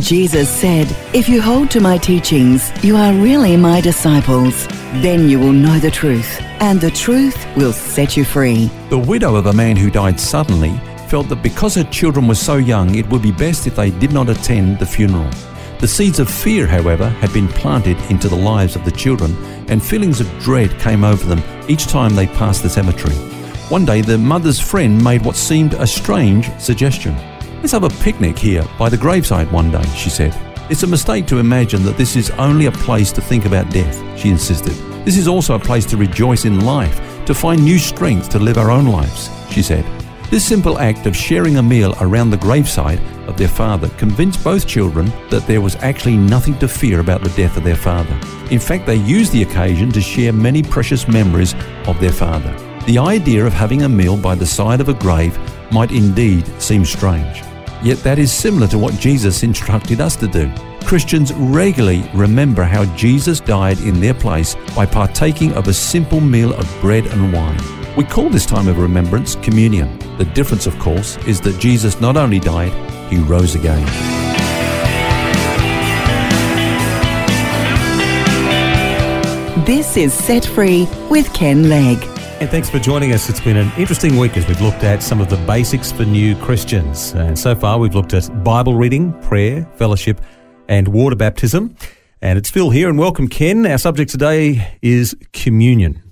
Jesus said, If you hold to my teachings, you are really my disciples. Then you will know the truth, and the truth will set you free. The widow of a man who died suddenly felt that because her children were so young, it would be best if they did not attend the funeral. The seeds of fear, however, had been planted into the lives of the children, and feelings of dread came over them each time they passed the cemetery. One day, the mother's friend made what seemed a strange suggestion. Let's have a picnic here by the graveside one day, she said. It's a mistake to imagine that this is only a place to think about death, she insisted. This is also a place to rejoice in life, to find new strength to live our own lives, she said. This simple act of sharing a meal around the graveside of their father convinced both children that there was actually nothing to fear about the death of their father. In fact, they used the occasion to share many precious memories of their father. The idea of having a meal by the side of a grave might indeed seem strange. Yet that is similar to what Jesus instructed us to do. Christians regularly remember how Jesus died in their place by partaking of a simple meal of bread and wine. We call this time of remembrance communion. The difference, of course, is that Jesus not only died, he rose again. This is Set Free with Ken Legg. And thanks for joining us. It's been an interesting week as we've looked at some of the basics for new Christians. And so far, we've looked at Bible reading, prayer, fellowship, and water baptism. And it's Phil here, and welcome, Ken. Our subject today is communion.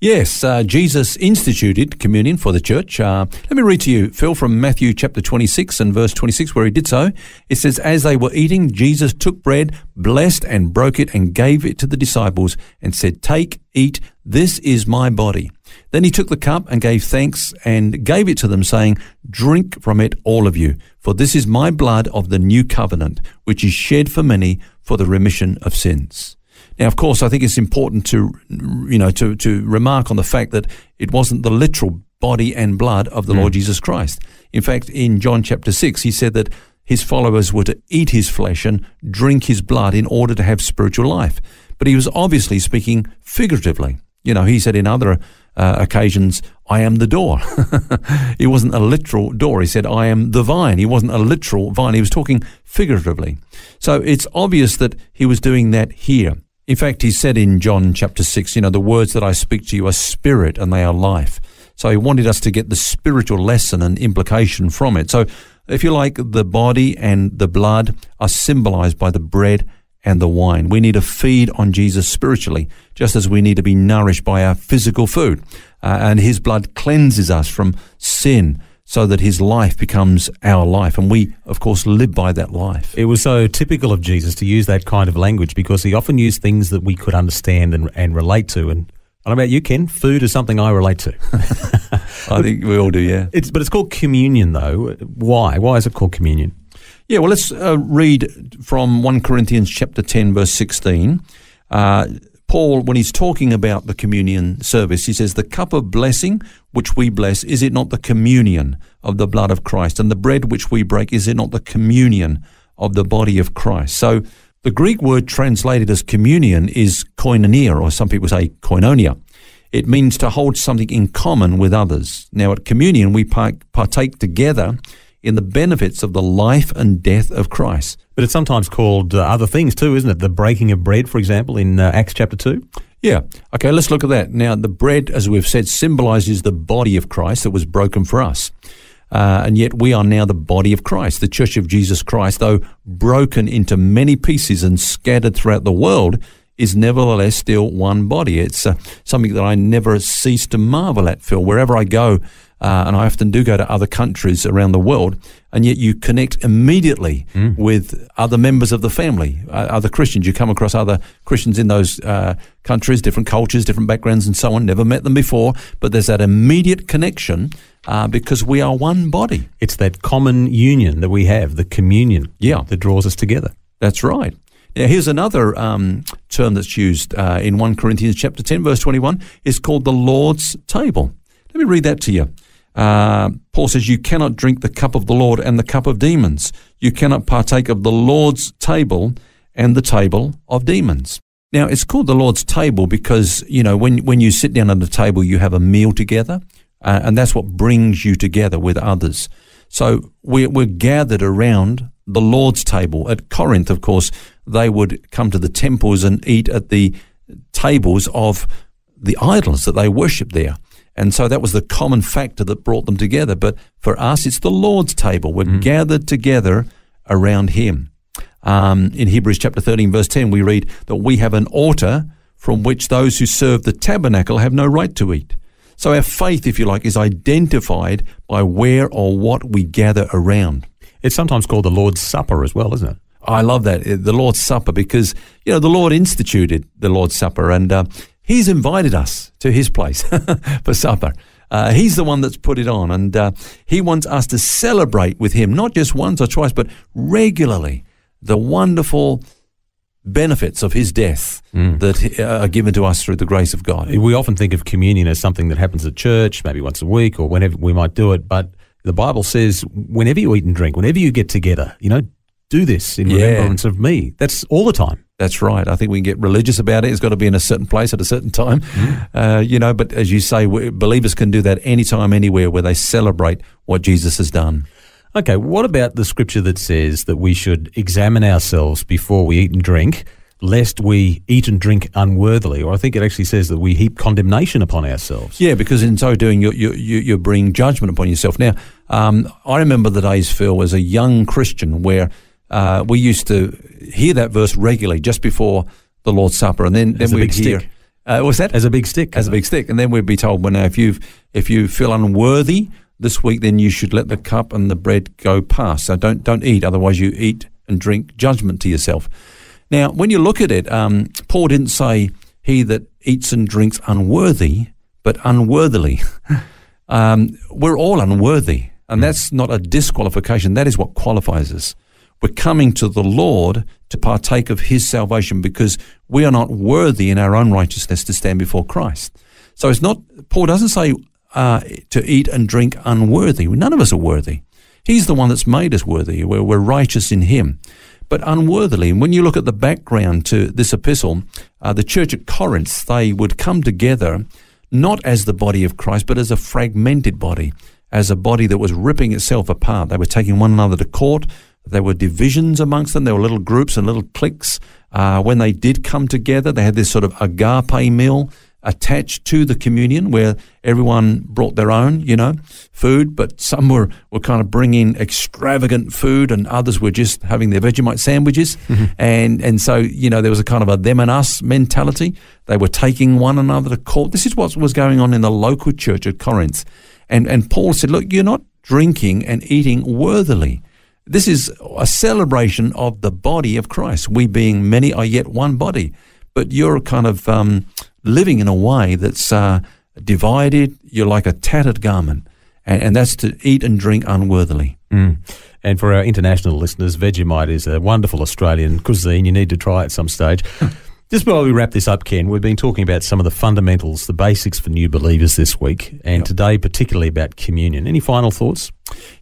Yes, uh, Jesus instituted communion for the church. Uh, let me read to you, Phil, from Matthew chapter 26 and verse 26, where he did so. It says, As they were eating, Jesus took bread, blessed and broke it, and gave it to the disciples, and said, Take, eat, this is my body. Then he took the cup and gave thanks and gave it to them, saying, Drink from it, all of you, for this is my blood of the new covenant, which is shed for many for the remission of sins. Now, of course, I think it's important to, you know, to, to remark on the fact that it wasn't the literal body and blood of the mm. Lord Jesus Christ. In fact, in John chapter 6, he said that his followers were to eat his flesh and drink his blood in order to have spiritual life. But he was obviously speaking figuratively. You know, he said in other uh, occasions, I am the door. he wasn't a literal door. He said, I am the vine. He wasn't a literal vine. He was talking figuratively. So it's obvious that he was doing that here. In fact, he said in John chapter 6, you know, the words that I speak to you are spirit and they are life. So he wanted us to get the spiritual lesson and implication from it. So if you like, the body and the blood are symbolized by the bread and the wine. We need to feed on Jesus spiritually, just as we need to be nourished by our physical food. Uh, and his blood cleanses us from sin so that his life becomes our life. And we, of course, live by that life. It was so typical of Jesus to use that kind of language because he often used things that we could understand and, and relate to. And I don't know about you, Ken, food is something I relate to. I think we all do, yeah. It's, but it's called communion, though. Why? Why is it called communion? Yeah, well, let's uh, read from 1 Corinthians chapter 10, verse 16. Uh, Paul, when he's talking about the communion service, he says, The cup of blessing which we bless, is it not the communion of the blood of Christ? And the bread which we break, is it not the communion of the body of Christ? So the Greek word translated as communion is koinonia, or some people say koinonia. It means to hold something in common with others. Now, at communion, we partake together in the benefits of the life and death of Christ. But it's sometimes called uh, other things too, isn't it? The breaking of bread, for example, in uh, Acts chapter 2. Yeah. Okay, let's look at that. Now, the bread, as we've said, symbolizes the body of Christ that was broken for us. Uh, and yet we are now the body of Christ, the church of Jesus Christ, though broken into many pieces and scattered throughout the world, is nevertheless still one body. It's uh, something that I never cease to marvel at, Phil. Wherever I go, uh, and I often do go to other countries around the world, and yet you connect immediately mm. with other members of the family, uh, other Christians. You come across other Christians in those uh, countries, different cultures, different backgrounds, and so on. Never met them before, but there's that immediate connection uh, because we are one body. It's that common union that we have, the communion, Yeah. that draws us together. That's right. Now, here's another um, term that's used uh, in 1 Corinthians chapter 10, verse 21. It's called the Lord's table. Let me read that to you. Uh, Paul says, You cannot drink the cup of the Lord and the cup of demons. You cannot partake of the Lord's table and the table of demons. Now, it's called the Lord's table because, you know, when, when you sit down at the table, you have a meal together, uh, and that's what brings you together with others. So we're, we're gathered around the Lord's table. At Corinth, of course, they would come to the temples and eat at the tables of the idols that they worshipped there. And so that was the common factor that brought them together. But for us, it's the Lord's table. We're gathered together around Him. Um, in Hebrews chapter 13, verse 10, we read that we have an altar from which those who serve the tabernacle have no right to eat. So our faith, if you like, is identified by where or what we gather around. It's sometimes called the Lord's Supper as well, isn't it? I love that, uh, the Lord's Supper, because, you know, the Lord instituted the Lord's Supper and uh, He's invited us to His place for supper. Uh, he's the one that's put it on, and uh, He wants us to celebrate with Him, not just once or twice, but regularly, the wonderful benefits of His death that uh, are given to us through the grace of God. We often think of communion as something that happens at church, maybe once a week or whenever we might do it. But the Bible says, whenever you eat and drink, whenever you get together, you know, do this in Yeah. remembrance of me. That's all the time. That's right. I think we can get religious about it. It's got to be in a certain place at a certain time, uh, you know. But as you say, believers can do that anytime, anywhere, where they celebrate what Jesus has done. Okay, what about the scripture that says that we should examine ourselves before we eat and drink, lest we eat and drink unworthily? Or I think it actually says that we heap condemnation upon ourselves. Yeah, because in so doing, you you you you bring judgment upon yourself. Now, um, I remember the days, Phil, as a young Christian, where uh, we used to hear that verse regularly just before the Lord's Supper, and then then As we'd hear. stick. Uh, what's that? As a big stick. as a big stick, and then we'd be told, well, now if you if you feel unworthy this week, then you should let the cup and the bread go past. So don't don't eat, otherwise you eat and drink judgment to yourself. Now, when you look at it, um, Paul didn't say he that eats and drinks unworthy, but unworthily. um, we're all unworthy, and that's not a disqualification. That is what qualifies us. We're coming to the Lord to partake of His salvation because we are not worthy in our own righteousness to stand before Christ. So it's not, Paul doesn't say uh, to eat and drink unworthy. None of us are worthy. He's the one that's made us worthy. We're, we're righteous in Him. But unworthily, and when you look at the background to this epistle, uh, the church at Corinth, they would come together not as the body of Christ, but as a fragmented body, as a body that was ripping itself apart. They were taking one another to court. There were divisions amongst them. There were little groups and little cliques. Uh, when they did come together, they had this sort of agape meal attached to the communion where everyone brought their own, you know, food, but some were, were kind of bringing extravagant food and others were just having their Vegemite sandwiches. And, and so, you know, there was a kind of a them and us mentality. They were taking one another to court. This is what was going on in the local church at Corinth. And, and Paul said, look, you're not drinking and eating worthily. This is a celebration of the body of Christ. We being many are yet one body, but you're kind of um, living in a way that's uh, divided. You're like a tattered garment, and, and that's to eat and drink unworthily. Mm. And for our international listeners, Vegemite is a wonderful Australian cuisine. You need to try it some stage. Just while we wrap this up, Ken, we've been talking about some of the fundamentals, the basics for new believers this week, and Yep. today particularly about communion. Any final thoughts?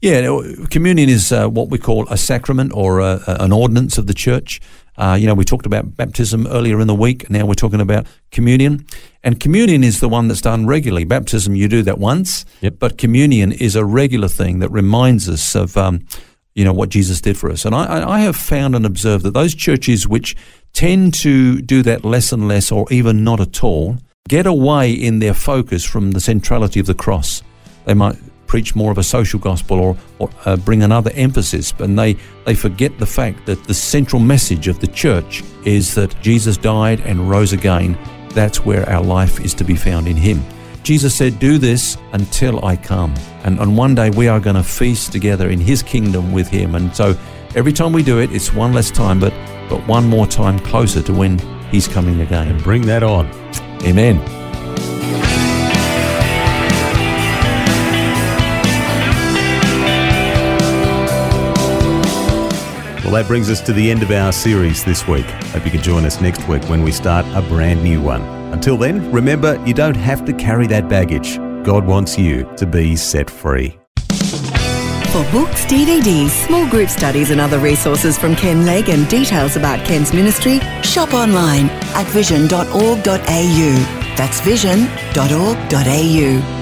Yeah, communion is uh, what we call a sacrament or a, a- an ordinance of the church. Uh, you know, we talked about baptism earlier in the week. Now we're talking about communion. And communion is the one that's done regularly. Baptism, you do that once. Yep. But communion is a regular thing that reminds us of, um, you know, what Jesus did for us. And I, I I have found and observed that those churches which tend to do that less and less or even not at all get away in their focus from the centrality of the cross. They might preach more of a social gospel or, or uh, bring another emphasis, and they, they forget the fact that the central message of the church is that Jesus died and rose again. That's where our life is to be found in Him. Jesus said, Do this until I come. And on one day we are going to feast together in His kingdom with Him. And so every time we do it, it's one less time, but, but one more time closer to when He's coming again. Bring that on. Amen. Well, that brings us to the end of our series this week. Hope you can join us next week when we start a brand new one. Until then, remember you don't have to carry that baggage. God wants you to be set free. For books, DVDs, small group studies, and other resources from Ken Legg and details about Ken's ministry, shop online at vision.org.au. That's vision.org.au.